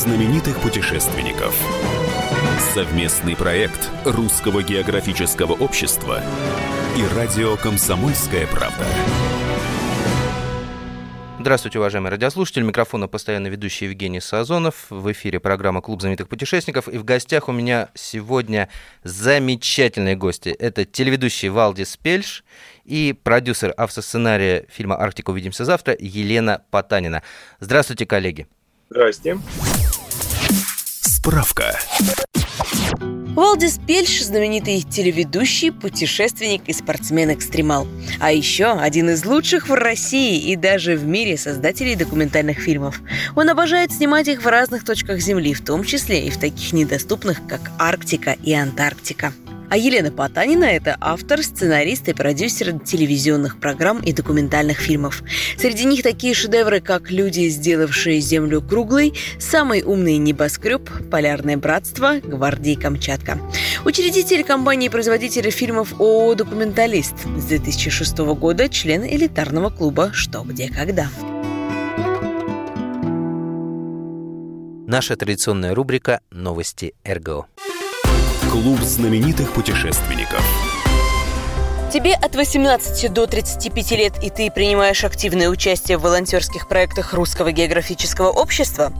знаменитых путешественников. Совместный проект Русского географического общества и радио «Комсомольская правда». Здравствуйте, уважаемые радиослушатели. Микрофона постоянно ведущий Евгений Сазонов. В эфире программа «Клуб знаменитых путешественников». И в гостях у меня сегодня замечательные гости. Это телеведущий Валдис Пельш и продюсер автосценария фильма «Арктика. Увидимся завтра» Елена Потанина. Здравствуйте, коллеги. Здрасте. Справка. Валдис Пельш – знаменитый телеведущий, путешественник и спортсмен-экстремал. А еще один из лучших в России и даже в мире создателей документальных фильмов. Он обожает снимать их в разных точках Земли, в том числе и в таких недоступных, как Арктика и Антарктика. А Елена Потанина – это автор, сценарист и продюсер телевизионных программ и документальных фильмов. Среди них такие шедевры, как «Люди, сделавшие Землю круглой», «Самый умный небоскреб», «Полярное братство», «Гвардии Камчатка». Учредитель компании-производителя фильмов ООО «Документалист». С 2006 года член элитарного клуба «Что, где, когда». Наша традиционная рубрика «Новости РГО». Клуб знаменитых путешественников. Тебе от 18 до 35 лет, и ты принимаешь активное участие в волонтерских проектах Русского географического общества?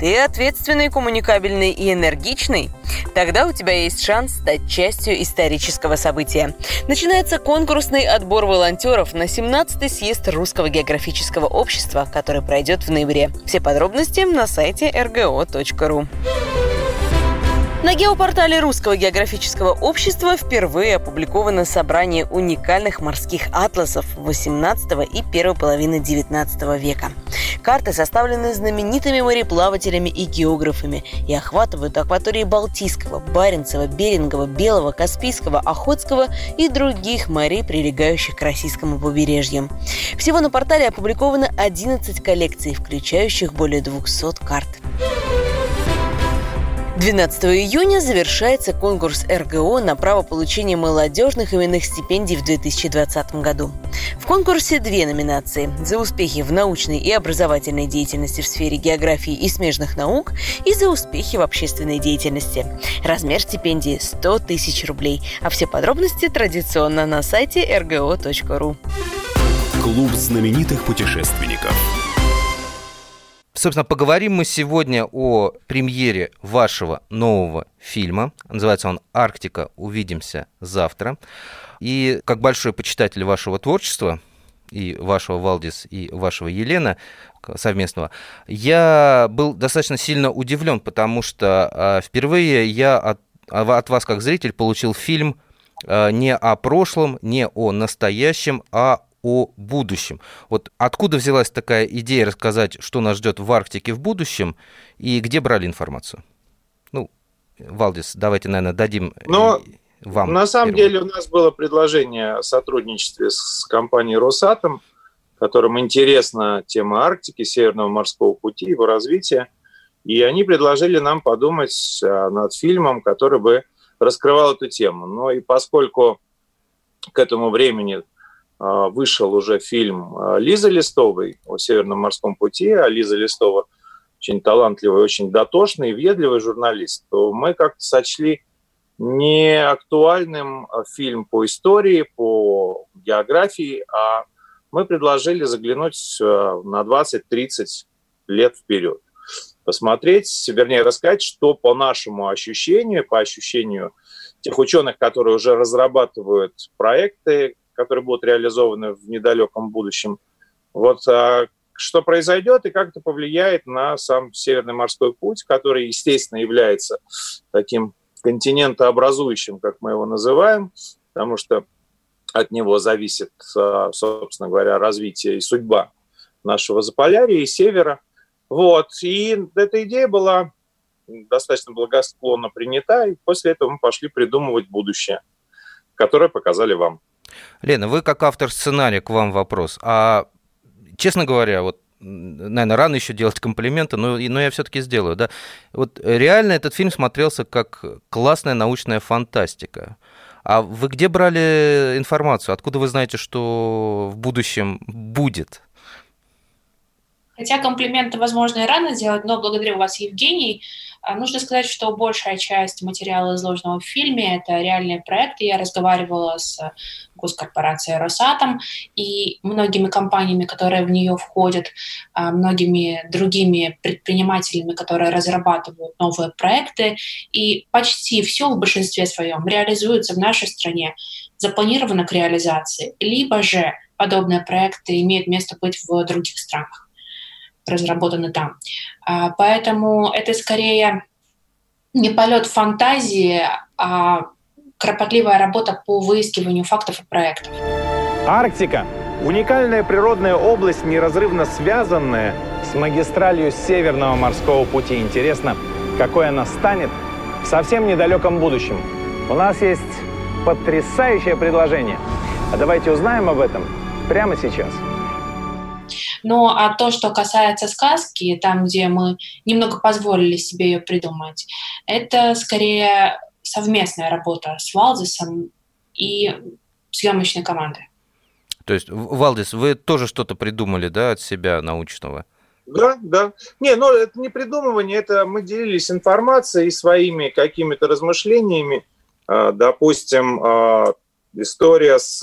Ты ответственный, коммуникабельный и энергичный? Тогда у тебя есть шанс стать частью исторического события. Начинается конкурсный отбор волонтеров на 17-й съезд Русского географического общества, который пройдет в ноябре. Все подробности на сайте rgo.ru. На геопортале Русского географического общества впервые опубликовано собрание уникальных морских атласов 18 и первой половины 19 века. Карты составлены знаменитыми мореплавателями и географами и охватывают акватории Балтийского, Баренцева, Берингова, Белого, Каспийского, Охотского и других морей, прилегающих к российскому побережью. Всего на портале опубликовано 11 коллекций, включающих более 200 карт. 12 июня завершается конкурс РГО на право получения молодежных именных стипендий в 2020 году. В конкурсе две номинации – за успехи в научной и образовательной деятельности в сфере географии и смежных наук и за успехи в общественной деятельности. Размер стипендии – 100 тысяч рублей, а все подробности традиционно на сайте rgo.ru. Клуб знаменитых путешественников. Собственно, поговорим мы сегодня о премьере вашего нового фильма. Называется он «Арктика. Увидимся завтра». И как большой почитатель вашего творчества, и вашего Валдис, и вашего Елена совместного, я был достаточно сильно удивлен, потому что а, впервые я от, от вас, как зритель, получил фильм а, не о прошлом, не о настоящем, а о будущем. Вот откуда взялась такая идея рассказать, что нас ждет в Арктике в будущем, и где брали информацию? Ну, Валдис, давайте, наверное, дадим Но вам. На самом первым. деле у нас было предложение о сотрудничестве с компанией «Росатом», которым интересна тема Арктики, Северного морского пути, его развития. И они предложили нам подумать а, над фильмом, который бы раскрывал эту тему. Но и поскольку к этому времени вышел уже фильм а, Лизы Листовой о Северном морском пути, а Лиза Листова очень талантливый, очень дотошный, въедливый журналист, то мы как-то сочли не актуальным а, фильм по истории, по географии, а мы предложили заглянуть на 20-30 лет вперед. Посмотреть, вернее, рассказать, что по нашему ощущению, по ощущению тех ученых, которые уже разрабатывают проекты, которые будут реализованы в недалеком будущем. Вот а, что произойдет и как это повлияет на сам Северный морской путь, который, естественно, является таким континентообразующим, как мы его называем, потому что от него зависит, а, собственно говоря, развитие и судьба нашего Заполярья и Севера. Вот. И эта идея была достаточно благосклонно принята, и после этого мы пошли придумывать будущее, которое показали вам. Лена, вы как автор сценария, к вам вопрос. А, честно говоря, вот наверное, рано еще делать комплименты, но, но я все-таки сделаю, да. Вот реально этот фильм смотрелся как классная научная фантастика. А вы где брали информацию? Откуда вы знаете, что в будущем будет? Хотя комплименты, возможно, и рано делать, но благодарю вас, Евгений. А, нужно сказать, что большая часть материала, изложенного в фильме, это реальные проекты. Я разговаривала с госкорпорацией «Росатом» и многими компаниями, которые в нее входят, а, многими другими предпринимателями, которые разрабатывают новые проекты. И почти все в большинстве своем реализуется в нашей стране, запланировано к реализации, либо же подобные проекты имеют место быть в других странах разработаны там. А, поэтому это скорее не полет фантазии, а кропотливая работа по выискиванию фактов и проектов. Арктика – уникальная природная область, неразрывно связанная с магистралью Северного морского пути. Интересно, какой она станет в совсем недалеком будущем. У нас есть потрясающее предложение. А давайте узнаем об этом прямо сейчас. Ну, а то, что касается сказки, там, где мы немного позволили себе ее придумать, это скорее совместная работа с Валдисом и съемочной командой. То есть, Валдис, вы тоже что-то придумали, да, от себя научного? Да, да. Не, ну это не придумывание, это мы делились информацией своими какими-то размышлениями. А, допустим, а, история с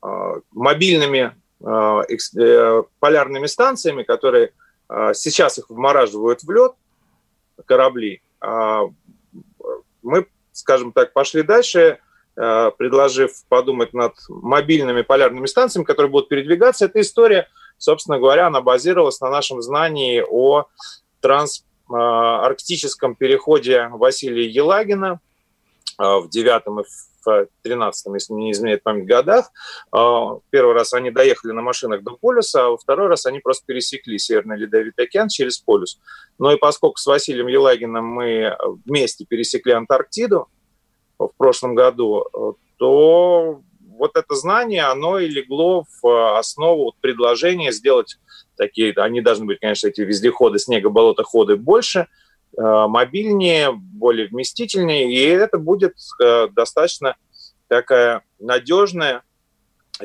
а, мобильными полярными станциями, которые э, сейчас их вмораживают в лед, корабли. А, мы, скажем так, пошли дальше, предложив подумать над мобильными полярными станциями, которые будут передвигаться. Эта история, собственно говоря, она базировалась на нашем знании о трансарктическом переходе Василия Елагина в девятом и в 13 если не изменяет память, годах. А, первый раз они доехали на машинах до полюса, а во второй раз они просто пересекли Северный Ледовитый океан через полюс. Но и поскольку с Василием Елагиным мы вместе пересекли Антарктиду в прошлом году, то вот это знание, оно и легло в основу предложения сделать такие, они должны быть, конечно, эти вездеходы, снегоболотоходы больше – Э, мобильнее, более вместительнее, и это будет э, достаточно такая надежная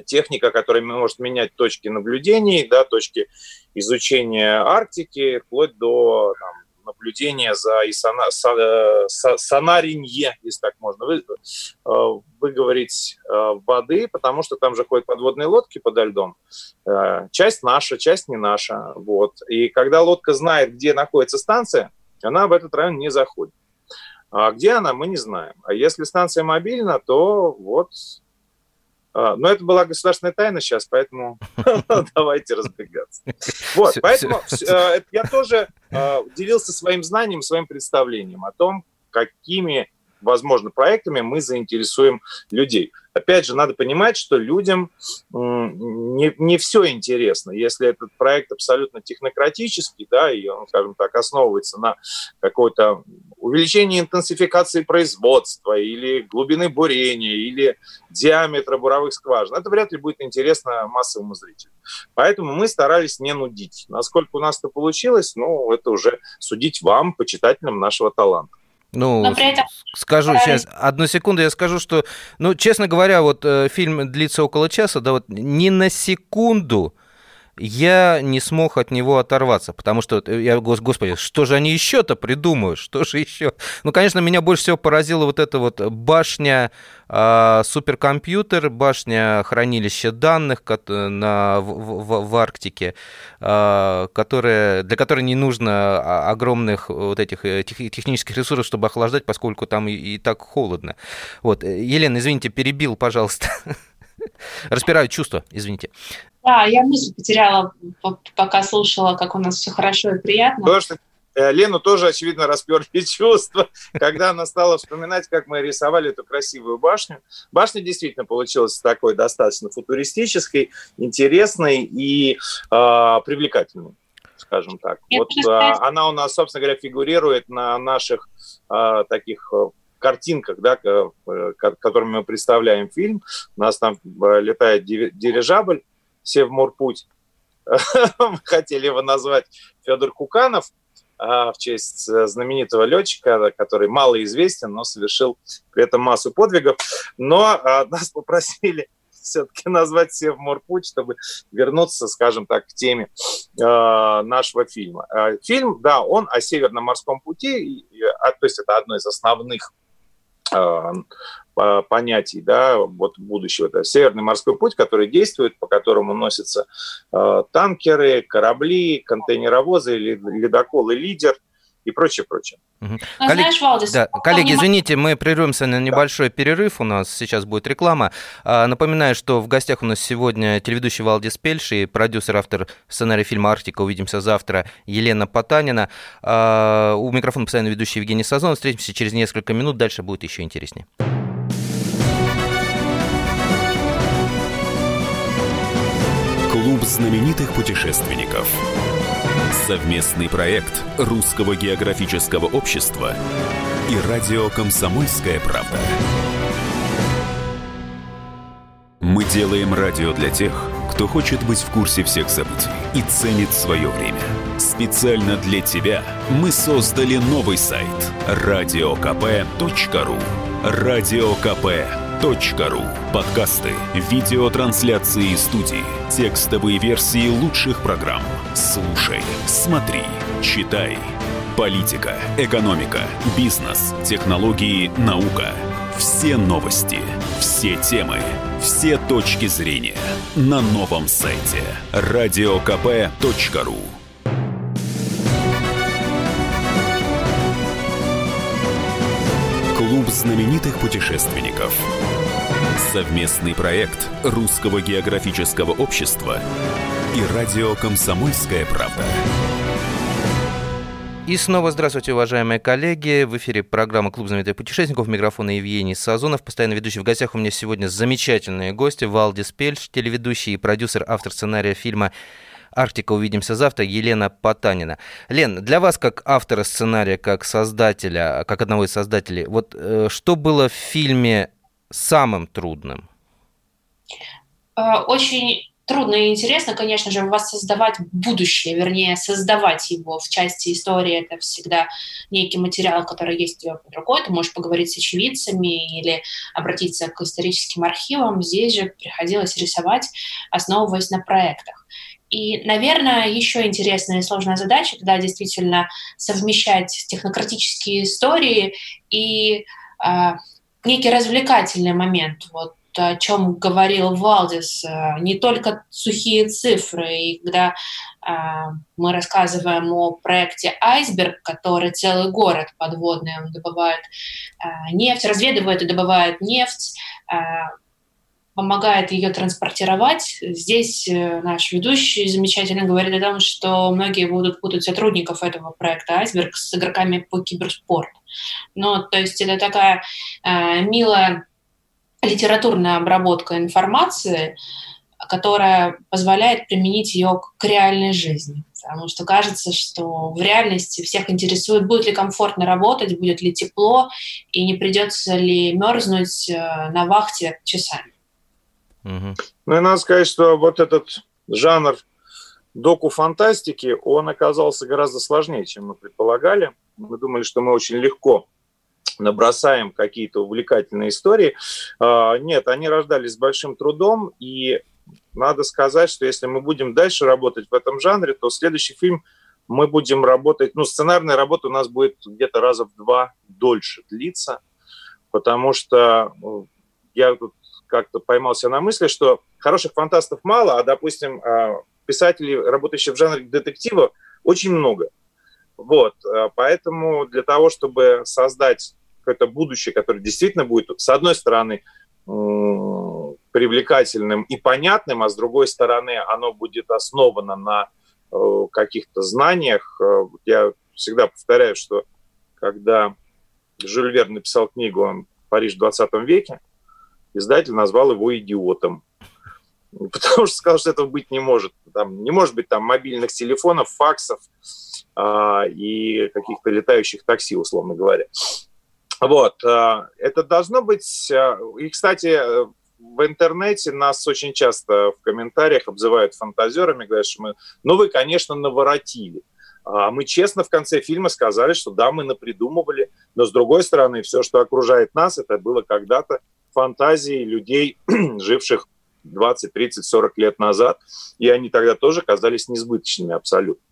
техника, которая может менять точки наблюдений, да, точки изучения Арктики, вплоть до там, наблюдения за и сона, со, со, сонаринье, если так можно вы, э, выговорить, воды, потому что там же ходят подводные лодки подо льдом. Часть наша, часть не наша. Вот. И когда лодка знает, где находится станция, она в этот район не заходит. А где она, мы не знаем. А если станция мобильна, то вот... А, но это была государственная тайна сейчас, поэтому давайте разбегаться. Вот, поэтому э, я тоже э, делился своим знанием, своим представлением о том, какими возможно, проектами мы заинтересуем людей. Опять же, надо понимать, что людям не, не все интересно. Если этот проект абсолютно технократический, да, и он, скажем так, основывается на какой-то увеличении интенсификации производства или глубины бурения, или диаметра буровых скважин, это вряд ли будет интересно массовому зрителю. Поэтому мы старались не нудить. Насколько у нас это получилось, ну, это уже судить вам, почитателям нашего таланта. Ну, Но при этом... скажу сейчас, одну секунду, я скажу, что, ну, честно говоря, вот э, фильм длится около часа, да, вот ни на секунду я не смог от него оторваться, потому что э, я, господи, что же они еще-то придумают, что же еще? Ну, конечно, меня больше всего поразила вот эта вот башня э, суперкомпьютер, башня хранилища данных на, в, в, в Арктике, э, которая, для которой не нужно огромных вот этих э, тех, технических ресурсов, чтобы охлаждать, поскольку там и, и так холодно. Вот, э, Елена, извините, перебил, пожалуйста. Распираю чувства, извините. Да, я мысль потеряла, пока слушала, как у нас все хорошо и приятно. То, что э, Лену тоже, очевидно, расперли чувства, когда она стала вспоминать, как мы рисовали эту красивую башню. Башня действительно получилась такой достаточно футуристической, интересной и э, привлекательной скажем так. вот э, она у нас, собственно говоря, фигурирует на наших э, таких картинках, да, которыми мы представляем фильм. У нас там летает дирижабль, Севморпуть. Мы хотели его назвать Федор Куканов а, в честь э, знаменитого летчика, который мало известен, но совершил при этом массу подвигов. Но а, нас попросили все-таки назвать Севморпуть, чтобы вернуться, скажем так, к теме э, нашего фильма. Э, фильм, да, он о Северном морском пути, а, то есть это одно из основных э, понятий да, вот будущего. Это Северный морской путь, который действует, по которому носятся э, танкеры, корабли, контейнеровозы, ледоколы «Лидер», и прочее, прочее. Угу. Ну, Коллег... знаешь, Валдис, да. Коллеги, извините, мы прервемся на небольшой да. перерыв, у нас сейчас будет реклама. А, напоминаю, что в гостях у нас сегодня телеведущий Валдис Пельш и продюсер, автор сценария фильма «Арктика». Увидимся завтра Елена Потанина. А, у микрофона постоянно ведущий Евгений Сазон. Встретимся через несколько минут, дальше будет еще интереснее. Клуб знаменитых путешественников. Совместный проект Русского географического общества и радио «Комсомольская правда». Мы делаем радио для тех, кто хочет быть в курсе всех событий и ценит свое время. Специально для тебя мы создали новый сайт – радиокп.ру. Радиокп.ру Ру. Подкасты, видеотрансляции студии, текстовые версии лучших программ. Слушай, смотри, читай. Политика, экономика, бизнес, технологии, наука. Все новости, все темы, все точки зрения на новом сайте радиокп.ру. Клуб знаменитых путешественников. Совместный проект Русского географического общества и радио «Комсомольская правда». И снова здравствуйте, уважаемые коллеги. В эфире программа «Клуб знаменитых путешественников». Микрофона Евгений Сазонов, постоянно ведущий. В гостях у меня сегодня замечательные гости. Валдис Пельш, телеведущий и продюсер, автор сценария фильма Арктика. Увидимся завтра. Елена Потанина. Лен, для вас, как автора сценария, как создателя, как одного из создателей, вот э, что было в фильме самым трудным? Э, очень трудно и интересно, конечно же, воссоздавать будущее, вернее, создавать его в части истории. Это всегда некий материал, который есть у тебя под рукой. Ты можешь поговорить с очевидцами или обратиться к историческим архивам. Здесь же приходилось рисовать, основываясь на проектах. И, наверное, еще интересная и сложная задача, когда действительно совмещать технократические истории и э, некий развлекательный момент. Вот о чем говорил Валдис, э, не только сухие цифры. И когда э, мы рассказываем о проекте «Айсберг», который целый город подводный, он добывает э, нефть, разведывает и добывает нефть, э, помогает ее транспортировать. Здесь э, наш ведущий замечательно говорит о том, что многие будут путать сотрудников этого проекта «Айсберг» с игроками по киберспорту. Ну, то есть это такая э, милая литературная обработка информации, которая позволяет применить ее к реальной жизни. Потому что кажется, что в реальности всех интересует, будет ли комфортно работать, будет ли тепло, и не придется ли мерзнуть э, на вахте часами. Угу. Ну и надо сказать, что вот этот жанр доку-фантастики, он оказался гораздо сложнее, чем мы предполагали. Мы думали, что мы очень легко набросаем какие-то увлекательные истории. А, нет, они рождались с большим трудом, и надо сказать, что если мы будем дальше работать в этом жанре, то следующий фильм мы будем работать, ну, сценарная работа у нас будет где-то раза в два дольше длиться, потому что ну, я тут как-то поймался на мысли, что хороших фантастов мало, а, допустим, а, писателей, работающих в жанре детектива, очень много. Вот, а, поэтому для того, чтобы создать какое-то будущее, которое действительно будет, с одной стороны, привлекательным и понятным, а с другой стороны, оно будет основано на э, каких-то знаниях. Э, я всегда повторяю, что когда Жюль Верн написал книгу «Париж в 20 веке», издатель назвал его идиотом. Потому что сказал, что этого быть не может. Там, не может быть там мобильных телефонов, факсов а, и каких-то летающих такси, условно говоря. Вот. А, это должно быть... А, и, кстати, в интернете нас очень часто в комментариях обзывают фантазерами, говорят, что мы... Ну, вы, конечно, наворотили. А мы честно в конце фильма сказали, что да, мы напридумывали, но с другой стороны, все, что окружает нас, это было когда-то фантазии людей, живших 20, 30, 40 лет назад, и они тогда тоже казались несбыточными абсолютно.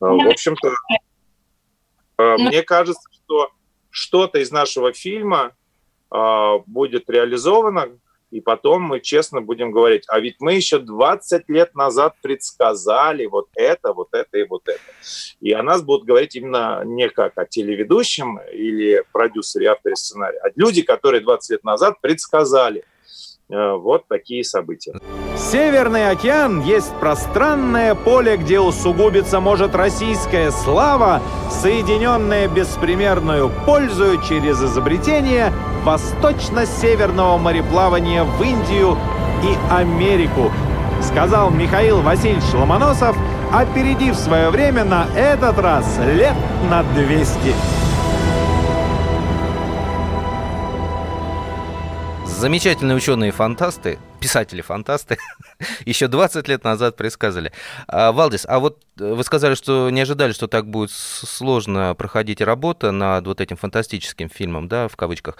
В общем-то, мне кажется, что что-то из нашего фильма будет реализовано, и потом мы честно будем говорить, а ведь мы еще 20 лет назад предсказали вот это, вот это и вот это. И о нас будут говорить именно не как о телеведущем или продюсере, авторе сценария, а люди, которые 20 лет назад предсказали – Э, вот такие события. Северный океан есть пространное поле, где усугубиться может российская слава, соединенная беспримерную пользу через изобретение восточно-северного мореплавания в Индию и Америку, сказал Михаил Васильевич Ломоносов, опередив свое время на этот раз лет на 200. Замечательные ученые-фантасты, писатели-фантасты, еще 20 лет назад предсказали. А, Валдис, а вот э, вы сказали, что не ожидали, что так будет сложно проходить работа над вот этим фантастическим фильмом, да, в кавычках.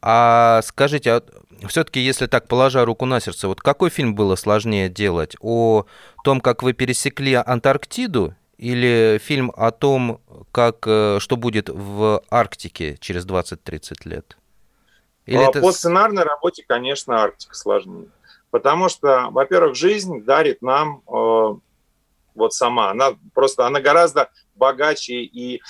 А скажите, а все-таки, если так положа руку на сердце, вот какой фильм было сложнее делать? О том, как вы пересекли Антарктиду или фильм о том, как, э, что будет в Арктике через 20-30 лет? Или это... По сценарной работе, конечно, Арктика сложнее. Потому что, во-первых, жизнь дарит нам э, вот сама. Она просто она гораздо богаче и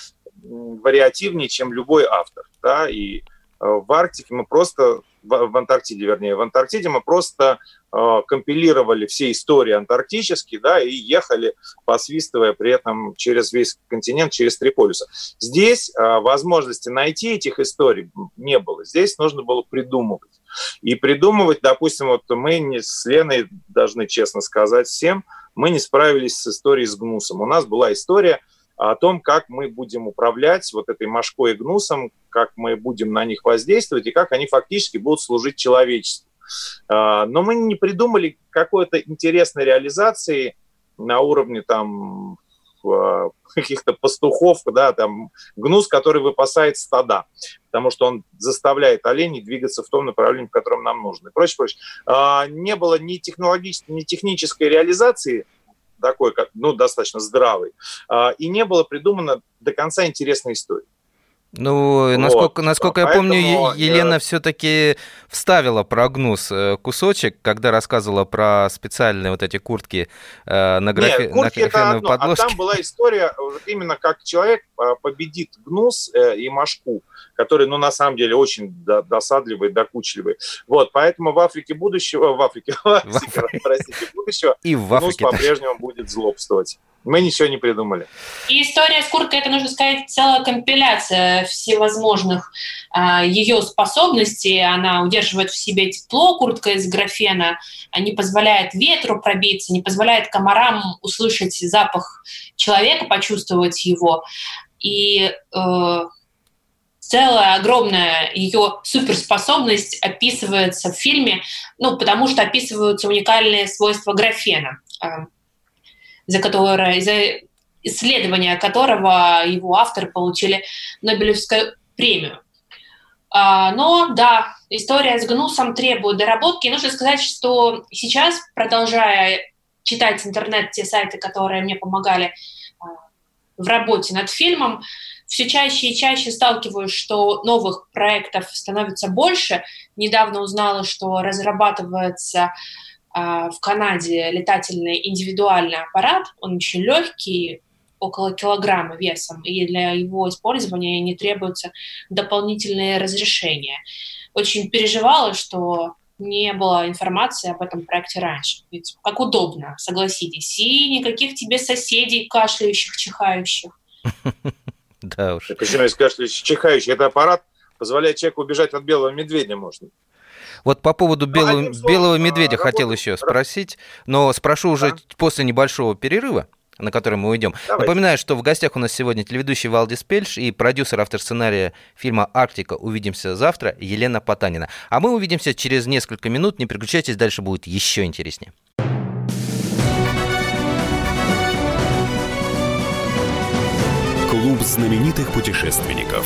вариативнее, чем любой автор. Да? И э, в Арктике мы просто в, Антарктиде, вернее, в Антарктиде мы просто э, компилировали все истории антарктические, да, и ехали, посвистывая при этом через весь континент, через три полюса. Здесь э, возможности найти этих историй не было. Здесь нужно было придумывать. И придумывать, допустим, вот мы не, с Леной должны честно сказать всем, мы не справились с историей с Гнусом. У нас была история о том, как мы будем управлять вот этой мошкой и гнусом, как мы будем на них воздействовать и как они фактически будут служить человечеству. А, но мы не придумали какой-то интересной реализации на уровне там а, каких-то пастухов, да, там гнус, который выпасает стада, потому что он заставляет оленей двигаться в том направлении, в котором нам нужно, и прочее, прочее. Не было ни технологической, ни технической реализации такой, ну, достаточно здравый. А, и не было придумано до конца интересной истории. Ну, вот. насколько, насколько Поэтому, я помню, Елена я... все-таки вставила прогноз э, кусочек, когда рассказывала про специальные вот эти куртки э, на, графи... Нет, куртки на это одно, подложке. А там была история именно как человек э, победит гнус и мошку, который, ну, на самом деле, очень досадливый, докучливый. Вот, поэтому в Африке будущего, в Африке, в Африке, простите, будущего, и в Африке гнус по-прежнему будет злобствовать. Мы ничего не придумали. И история с курткой, это, нужно сказать, целая компиляция всевозможных а, ее способностей. Она удерживает в себе тепло, куртка из графена, не позволяет ветру пробиться, не позволяет комарам услышать запах человека, почувствовать его. И э, целая огромная ее суперспособность описывается в фильме, ну, потому что описываются уникальные свойства графена за которое, за исследование которого его авторы получили Нобелевскую премию. А, но да, история с гнусом требует доработки. И нужно сказать, что сейчас, продолжая читать интернет, те сайты, которые мне помогали а, в работе над фильмом, все чаще и чаще сталкиваюсь, что новых проектов становится больше. Недавно узнала, что разрабатывается в Канаде летательный индивидуальный аппарат, он очень легкий, около килограмма весом, и для его использования не требуются дополнительные разрешения. Очень переживала, что не было информации об этом проекте раньше. Ведь как удобно, согласитесь. И никаких тебе соседей кашляющих, чихающих. Да уж. Почему есть кашляющий, чихающий? Это аппарат позволяет человеку убежать от белого медведя, можно. Вот по поводу ну, белого, словом, белого медведя работа, хотел еще спросить, но спрошу уже после небольшого перерыва на который мы уйдем. Давайте. Напоминаю, что в гостях у нас сегодня телеведущий Валдис Пельш и продюсер, автор сценария фильма «Арктика». Увидимся завтра, Елена Потанина. А мы увидимся через несколько минут. Не переключайтесь, дальше будет еще интереснее. Клуб знаменитых путешественников.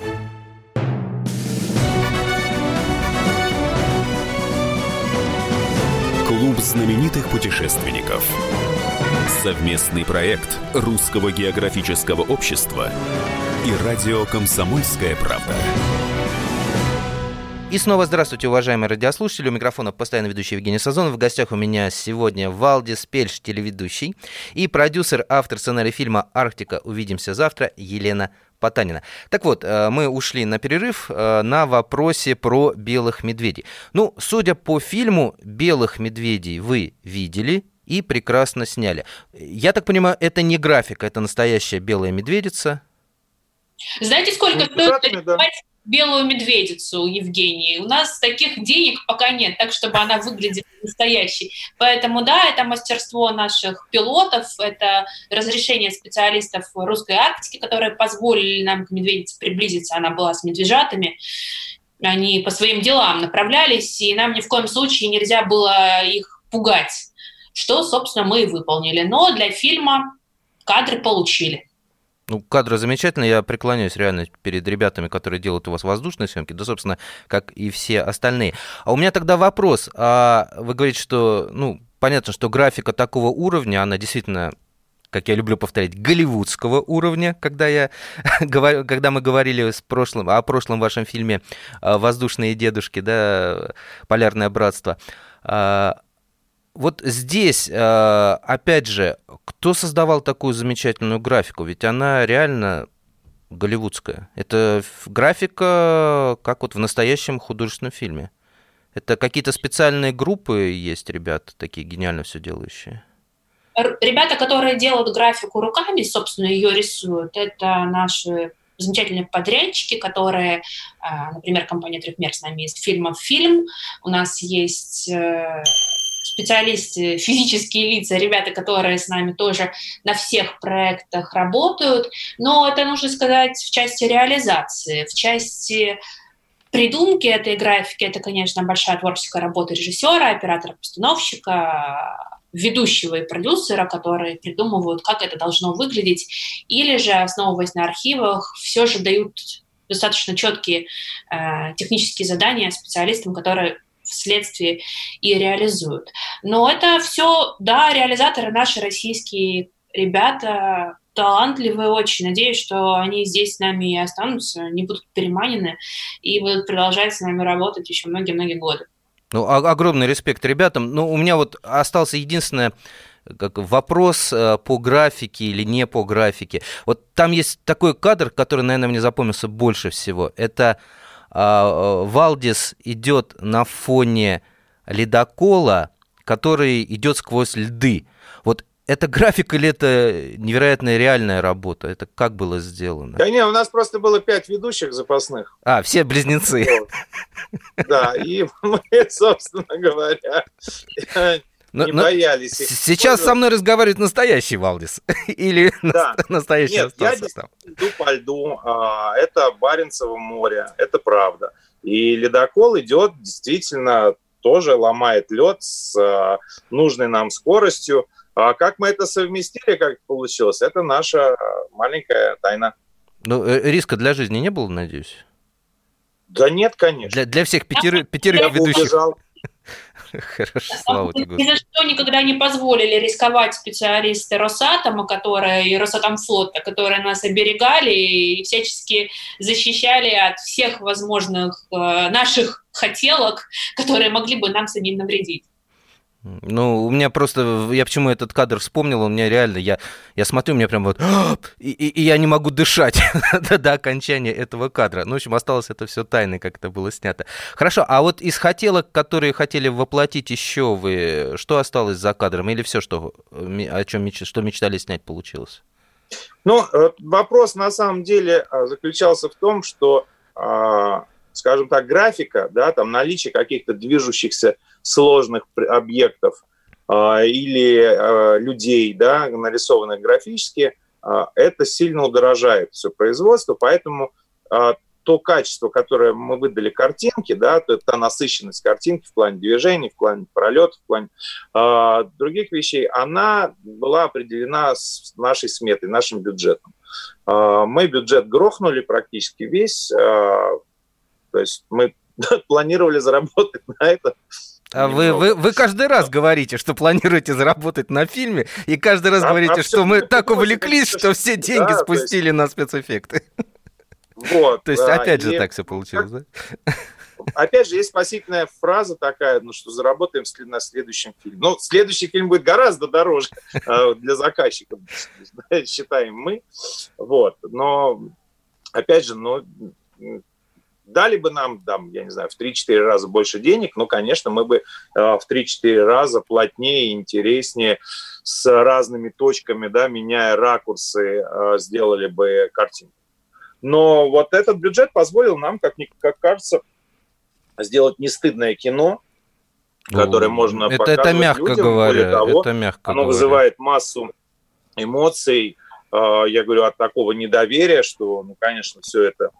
Знаменитых путешественников. Совместный проект Русского географического общества и радио «Комсомольская правда». И снова здравствуйте, уважаемые радиослушатели. У микрофона постоянно ведущий Евгений Сазонов. В гостях у меня сегодня Валдис Пельш, телеведущий, и продюсер, автор сценария фильма «Арктика. Увидимся завтра» Елена Потанина. Так вот, э, мы ушли на перерыв э, на вопросе про белых медведей. Ну, судя по фильму, белых медведей вы видели и прекрасно сняли. Я так понимаю, это не графика, это настоящая белая медведица. Знаете, сколько стоит да белую медведицу Евгении. У нас таких денег пока нет, так чтобы она выглядела настоящей. Поэтому да, это мастерство наших пилотов, это разрешение специалистов русской Арктики, которые позволили нам к медведице приблизиться. Она была с медвежатами. Они по своим делам направлялись, и нам ни в коем случае нельзя было их пугать, что, собственно, мы и выполнили. Но для фильма кадры получили. Ну, кадры замечательные, я преклоняюсь реально перед ребятами, которые делают у вас воздушные съемки, да, собственно, как и все остальные. А у меня тогда вопрос. А вы говорите, что, ну, понятно, что графика такого уровня, она действительно как я люблю повторять, голливудского уровня, когда, я, когда мы говорили с прошлым, о прошлом вашем фильме «Воздушные дедушки», да, «Полярное братство». Вот здесь, э, опять же, кто создавал такую замечательную графику? Ведь она реально голливудская. Это графика, как вот в настоящем художественном фильме. Это какие-то специальные группы есть, ребята, такие гениально все делающие? Ребята, которые делают графику руками, собственно, ее рисуют, это наши замечательные подрядчики, которые, э, например, компания «Трехмер» с нами есть фильмов фильм. У нас есть э, специалисты, физические лица, ребята, которые с нами тоже на всех проектах работают. Но это нужно сказать в части реализации, в части придумки этой графики. Это, конечно, большая творческая работа режиссера, оператора-постановщика, ведущего и продюсера, которые придумывают, как это должно выглядеть, или же, основываясь на архивах, все же дают достаточно четкие э, технические задания специалистам, которые вследствие и реализуют. Но это все, да, реализаторы наши российские ребята, талантливые очень. Надеюсь, что они здесь с нами и останутся, не будут переманены и будут продолжать с нами работать еще многие-многие годы. Ну, огромный респект ребятам. Ну, у меня вот остался единственное как вопрос э, по графике или не по графике. Вот там есть такой кадр, который, наверное, мне запомнился больше всего. Это а, Валдис идет на фоне ледокола, который идет сквозь льды. Вот это график или это невероятная реальная работа? Это как было сделано? Да не, у нас просто было пять ведущих запасных. А, все близнецы. Да, и мы, собственно говоря, но, не но боялись. Сейчас со мной разговаривает настоящий Валдис или да. настоящий Нет, я там? иду по льду. А, это Баренцево море, это правда. И ледокол идет действительно тоже ломает лед с а, нужной нам скоростью. А как мы это совместили, как получилось, это наша маленькая тайна. Ну, э, риска для жизни не было, надеюсь? Да нет, конечно. Для, для всех пятерых, пятерых ведущих. Убежал. Хорошо, слава тебе. Ни за что никогда не позволили рисковать специалисты Росатома, которые, и Росатомфлота, которые нас оберегали и всячески защищали от всех возможных э, наших хотелок, которые могли бы нам самим навредить. Ну, у меня просто, я почему этот кадр вспомнил, у меня реально, я, я смотрю, у меня прям вот, и, и, и я не могу дышать до, до окончания этого кадра. Ну, в общем, осталось это все тайной, как это было снято. Хорошо, а вот из хотелок, которые хотели воплотить еще вы, что осталось за кадром? Или все, что, о чем меч, что мечтали снять, получилось? Ну, вопрос на самом деле заключался в том, что, скажем так, графика, да, там наличие каких-то движущихся сложных объектов или людей, да, нарисованных графически, это сильно удорожает все производство, поэтому то качество, которое мы выдали картинке, да, то та насыщенность картинки в плане движений, в плане пролетов, в плане э, других вещей, она была определена с нашей сметой, нашим бюджетом. Э, мы бюджет грохнули практически весь, э, то есть мы планировали заработать на это а вы, вы, вы каждый раз говорите, что планируете заработать на фильме, и каждый раз а, говорите, что мы так увлеклись, что все деньги да, спустили есть... на спецэффекты. Вот. То есть, опять же, так все получилось, да? Опять же, есть спасительная фраза такая, ну, что заработаем на следующем фильме. Ну, следующий фильм будет гораздо дороже а, для заказчиков, считаем мы. Вот. Но, опять же, ну, дали бы нам, там, я не знаю, в 3-4 раза больше денег, ну, конечно, мы бы а, в 3-4 раза плотнее, интереснее, с разными точками, да, меняя ракурсы, а, сделали бы картину. Но вот этот бюджет позволил нам, как, как кажется, сделать не стыдное кино, которое можно это, показывать это мягко людям. Говоря, того, это мягко оно говоря. вызывает массу эмоций, а, я говорю, от такого недоверия, что, ну, конечно, все это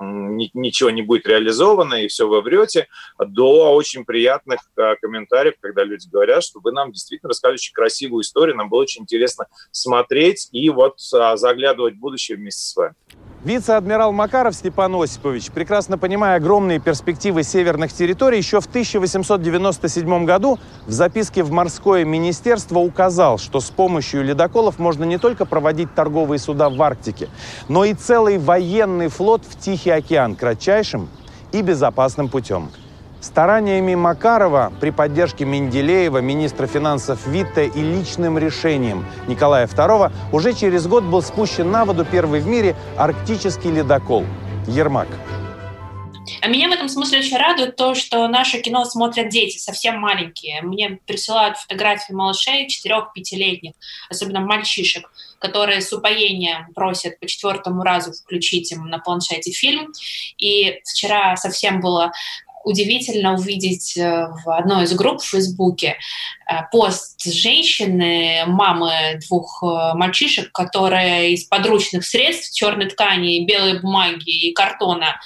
ничего не будет реализовано, и все вы врете, до очень приятных а, комментариев, когда люди говорят, что вы нам действительно рассказали очень красивую историю, нам было очень интересно смотреть и вот а, заглядывать в будущее вместе с вами. Вице-адмирал Макаров Степан Осипович, прекрасно понимая огромные перспективы северных территорий, еще в 1897 году в записке в морское министерство указал, что с помощью ледоколов можно не только проводить торговые суда в Арктике, но и целый военный флот в Тихий океан кратчайшим и безопасным путем. Стараниями Макарова при поддержке Менделеева, министра финансов Витте и личным решением Николая II уже через год был спущен на воду первый в мире арктический ледокол «Ермак». А меня в этом смысле очень радует то, что наше кино смотрят дети, совсем маленькие. Мне присылают фотографии малышей, 4-5-летних, особенно мальчишек, которые с упоением просят по четвертому разу включить им на планшете фильм. И вчера совсем было удивительно увидеть э, в одной из групп в Фейсбуке э, пост женщины, мамы двух э, мальчишек, которые из подручных средств черной ткани, белой бумаги и картона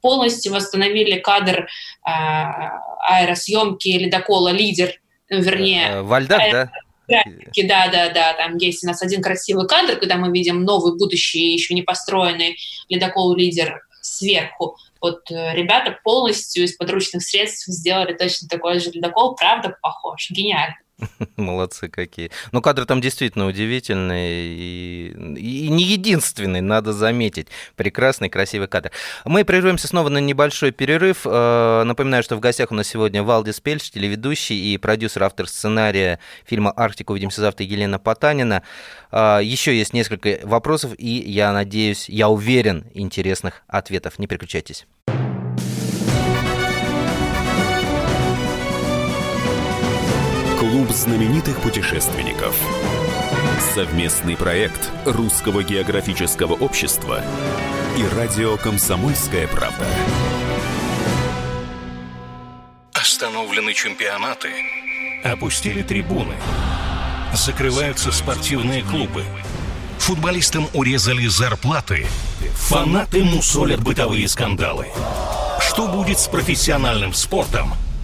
полностью восстановили кадр аэросъемки ледокола «Лидер», вернее... Вальдак, да? Да, да, да, там есть у нас один красивый кадр, когда мы видим новый будущий, еще не построенный ледокол «Лидер» сверху. Вот э, ребята полностью из подручных средств сделали точно такой же ледокол, правда похож, гениально. Молодцы какие. Ну, кадры там действительно удивительные и, и не единственный, надо заметить. Прекрасный, красивый кадр. Мы прервемся снова на небольшой перерыв. Э, напоминаю, что в гостях у нас сегодня Валдис Пельш, телеведущий и продюсер, автор сценария фильма «Арктика». Увидимся завтра, Елена Потанина. Э, еще есть несколько вопросов, и я надеюсь, я уверен, интересных ответов. Не переключайтесь. Клуб знаменитых путешественников. Совместный проект Русского географического общества и радио «Комсомольская правда». Остановлены чемпионаты. Опустили трибуны. Закрываются спортивные клубы. Футболистам урезали зарплаты. Фанаты мусолят бытовые скандалы. Что будет с профессиональным спортом –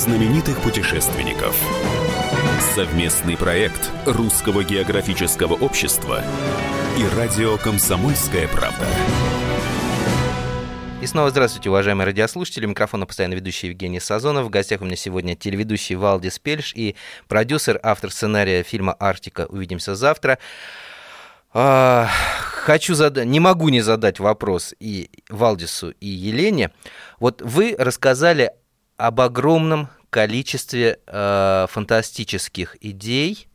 Знаменитых путешественников. Совместный проект Русского географического общества и радио «Комсомольская правда». И снова здравствуйте, уважаемые радиослушатели. Микрофона постоянно ведущий Евгений Сазонов. В гостях у меня сегодня телеведущий Валдис Пельш и продюсер, автор сценария фильма «Арктика». Увидимся завтра. А, хочу задать, не могу не задать вопрос и Валдису, и Елене. Вот вы рассказали об огромном количестве э, фантастических идей,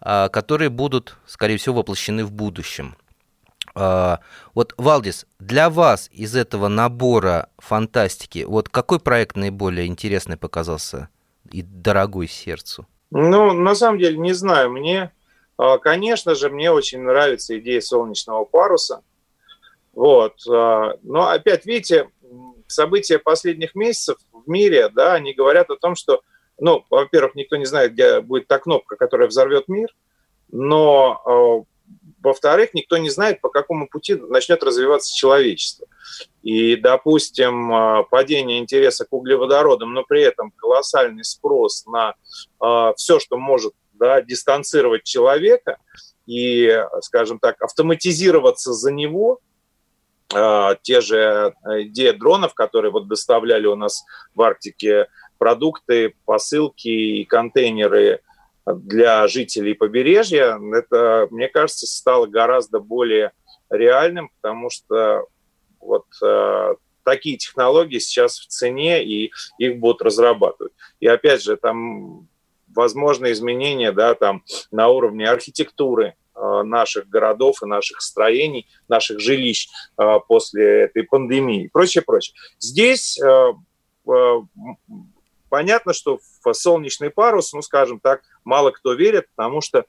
э, которые будут, скорее всего, воплощены в будущем. Э, вот, Валдис, для вас из этого набора фантастики, вот какой проект наиболее интересный показался и дорогой сердцу? Ну, на самом деле, не знаю. Мне а, конечно же, мне очень нравится идея солнечного паруса. Вот. А, но опять, видите, события последних месяцев в мире, да, они говорят о том, что, ну, во-первых, никто не знает, где будет та кнопка, которая взорвет мир, но, а, во-вторых, никто не знает, по какому пути начнет развиваться человечество. И, допустим, падение интереса к углеводородам, но при этом колоссальный спрос на все, что может да, дистанцировать человека и, скажем так, автоматизироваться за него, те же идеи дронов, которые вот доставляли у нас в Арктике продукты, посылки и контейнеры для жителей побережья, это, мне кажется, стало гораздо более реальным, потому что вот э, такие технологии сейчас в цене, и их будут разрабатывать. И опять же, там возможны изменения да, там, на уровне архитектуры э, наших городов и наших строений, наших жилищ э, после этой пандемии и прочее, прочее. Здесь э, понятно, что в солнечный парус, ну, скажем так, мало кто верит, потому что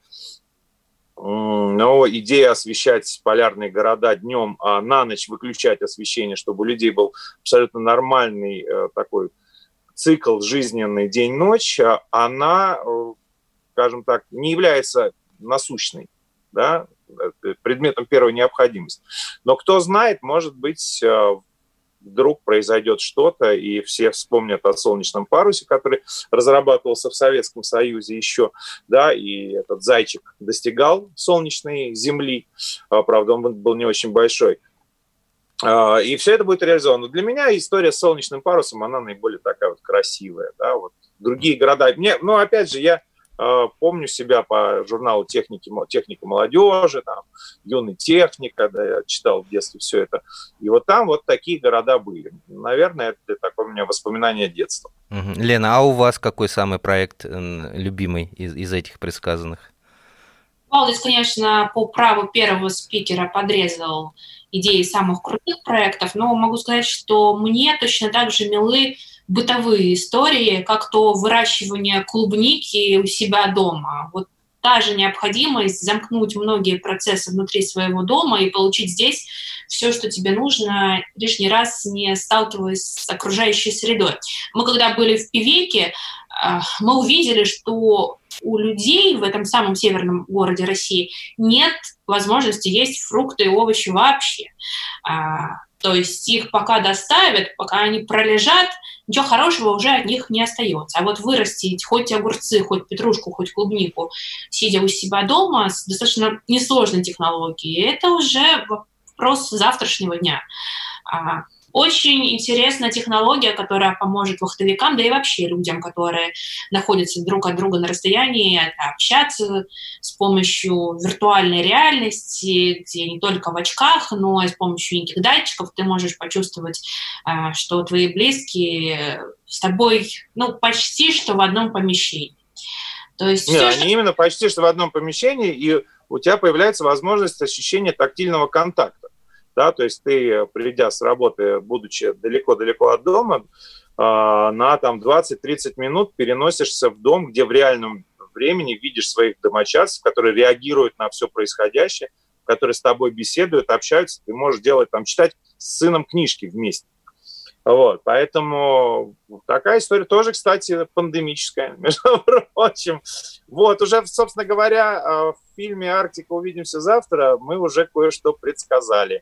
но идея освещать полярные города днем, а на ночь выключать освещение, чтобы у людей был абсолютно нормальный такой цикл жизненный день-ночь, она, э, скажем так, не является насущной, да, предметом первой необходимости. Но кто знает, может быть, э, вдруг произойдет что-то, и все вспомнят о солнечном парусе, который разрабатывался в Советском Союзе еще, да, и этот зайчик достигал солнечной земли, а, правда, он был не очень большой. А, и все это будет реализовано. Для меня история с солнечным парусом, она наиболее такая вот красивая. Да? Вот другие города. Мне, ну, опять же, я э, помню себя по журналу техники, «Техника молодежи», там, «Юный техник», когда я читал в детстве все это. И вот там вот такие города были. Наверное, это такое у меня воспоминание детства. Лена, а у вас какой самый проект любимый из, из этих предсказанных? Валдис, конечно, по праву первого спикера подрезал идеи самых крутых проектов, но могу сказать, что мне точно так же милы бытовые истории, как то выращивание клубники у себя дома. Вот та же необходимость замкнуть многие процессы внутри своего дома и получить здесь все, что тебе нужно, лишний раз не сталкиваясь с окружающей средой. Мы когда были в Пивеке, а, мы увидели, что у людей в этом самом северном городе России нет возможности есть фрукты и овощи вообще. А, то есть их пока доставят, пока они пролежат, ничего хорошего уже от них не остается. А вот вырастить хоть огурцы, хоть петрушку, хоть клубнику, сидя у себя дома, с достаточно несложной технологией, это уже вопрос завтрашнего дня. Очень интересная технология, которая поможет вахтовикам, да и вообще людям, которые находятся друг от друга на расстоянии, общаться с помощью виртуальной реальности, где не только в очках, но и с помощью неких датчиков ты можешь почувствовать, а, что твои близкие с тобой, ну, почти что в одном помещении. То есть Нет, все, они что... именно почти что в одном помещении, и у тебя появляется возможность ощущения тактильного контакта да, то есть ты, придя с работы, будучи далеко-далеко от дома, а, на там 20-30 минут переносишься в дом, где в реальном времени видишь своих домочадцев, которые реагируют на все происходящее, которые с тобой беседуют, общаются, ты можешь делать там, читать с сыном книжки вместе. Вот, поэтому такая история тоже, кстати, пандемическая, между прочим. Вот, уже, собственно говоря, э, в фильме «Арктика. Увидимся завтра» мы уже кое-что предсказали.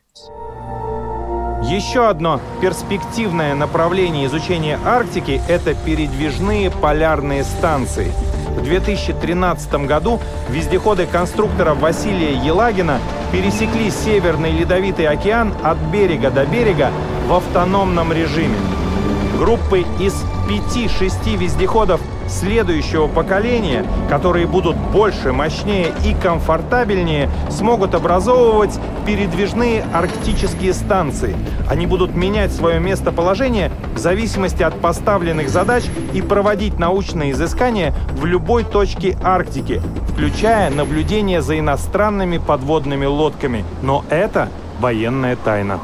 Еще одно перспективное направление изучения Арктики – это передвижные полярные станции. В 2013 году вездеходы конструктора Василия Елагина пересекли Северный Ледовитый океан от берега до берега в автономном режиме. Группы из 5-6 вездеходов следующего поколения, которые будут больше, мощнее и комфортабельнее, смогут образовывать передвижные арктические станции. Они будут менять свое местоположение в зависимости от поставленных задач и проводить научные изыскания в любой точке Арктики, включая наблюдение за иностранными подводными лодками. Но это военная тайна.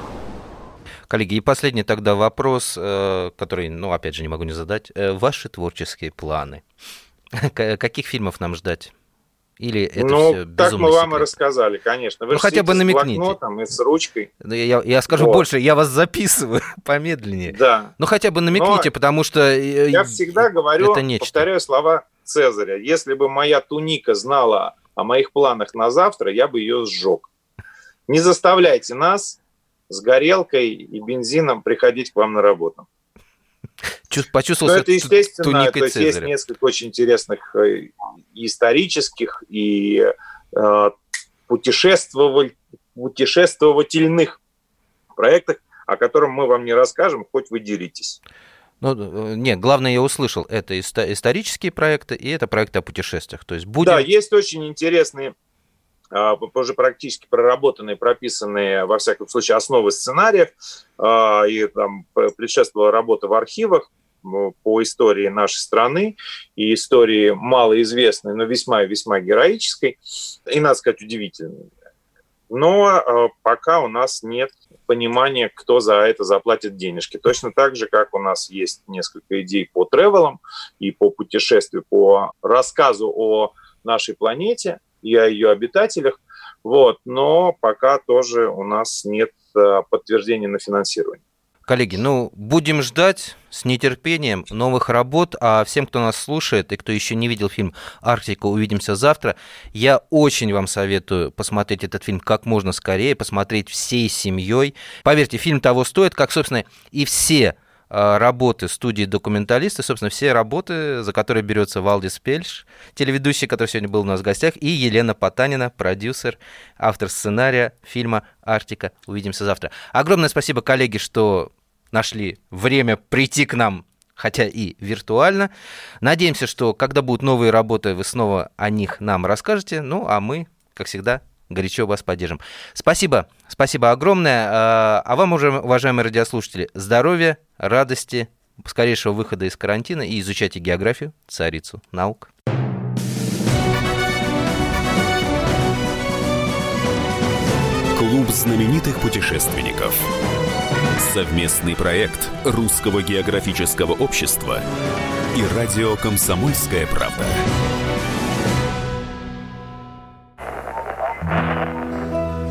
Коллеги, и последний тогда вопрос, э, который, ну, опять же, не могу не задать. Э, ваши творческие планы. Каких фильмов нам ждать? Или это ну, все так мы вам секрет? и рассказали, конечно. Вы ну, хотя бы намекните. С блокнотом и с ручкой. Ну, я, я скажу вот. больше, я вас записываю помедленнее. Да. Ну, хотя бы намекните, Но потому что... Э, я всегда говорю, это нечто. повторяю слова Цезаря. Если бы моя туника знала о моих планах на завтра, я бы ее сжег. Не заставляйте нас с горелкой и бензином приходить к вам на работу. Почувствовал это естественно, то есть есть несколько очень интересных э, исторических и э, путешествоваль, путешествовательных проектов, о котором мы вам не расскажем, хоть вы деритесь. Ну, э, нет, главное, я услышал, это исторические проекты и это проекты о путешествиях. То есть будем... Да, есть очень интересные уже практически проработанные, прописанные, во всяком случае, основы сценариев, а, и там предшествовала работа в архивах по истории нашей страны, и истории малоизвестной, но весьма и весьма героической, и, надо сказать, удивительной. Но а, пока у нас нет понимания, кто за это заплатит денежки. Точно так же, как у нас есть несколько идей по тревелам и по путешествию, по рассказу о нашей планете – и о ее обитателях. Вот, но пока тоже у нас нет э, подтверждения на финансирование. Коллеги, ну, будем ждать с нетерпением новых работ, а всем, кто нас слушает и кто еще не видел фильм «Арктика», увидимся завтра. Я очень вам советую посмотреть этот фильм как можно скорее, посмотреть всей семьей. Поверьте, фильм того стоит, как, собственно, и все работы студии документалисты, собственно, все работы, за которые берется Валдис Пельш, телеведущий, который сегодня был у нас в гостях, и Елена Потанина, продюсер, автор сценария фильма «Арктика». Увидимся завтра. Огромное спасибо, коллеги, что нашли время прийти к нам хотя и виртуально. Надеемся, что когда будут новые работы, вы снова о них нам расскажете. Ну, а мы, как всегда, горячо вас поддержим. Спасибо, спасибо огромное. А, а вам, уже, уважаемые радиослушатели, здоровья, радости, скорейшего выхода из карантина и изучайте географию, царицу наук. Клуб знаменитых путешественников. Совместный проект Русского географического общества и радио «Комсомольская правда».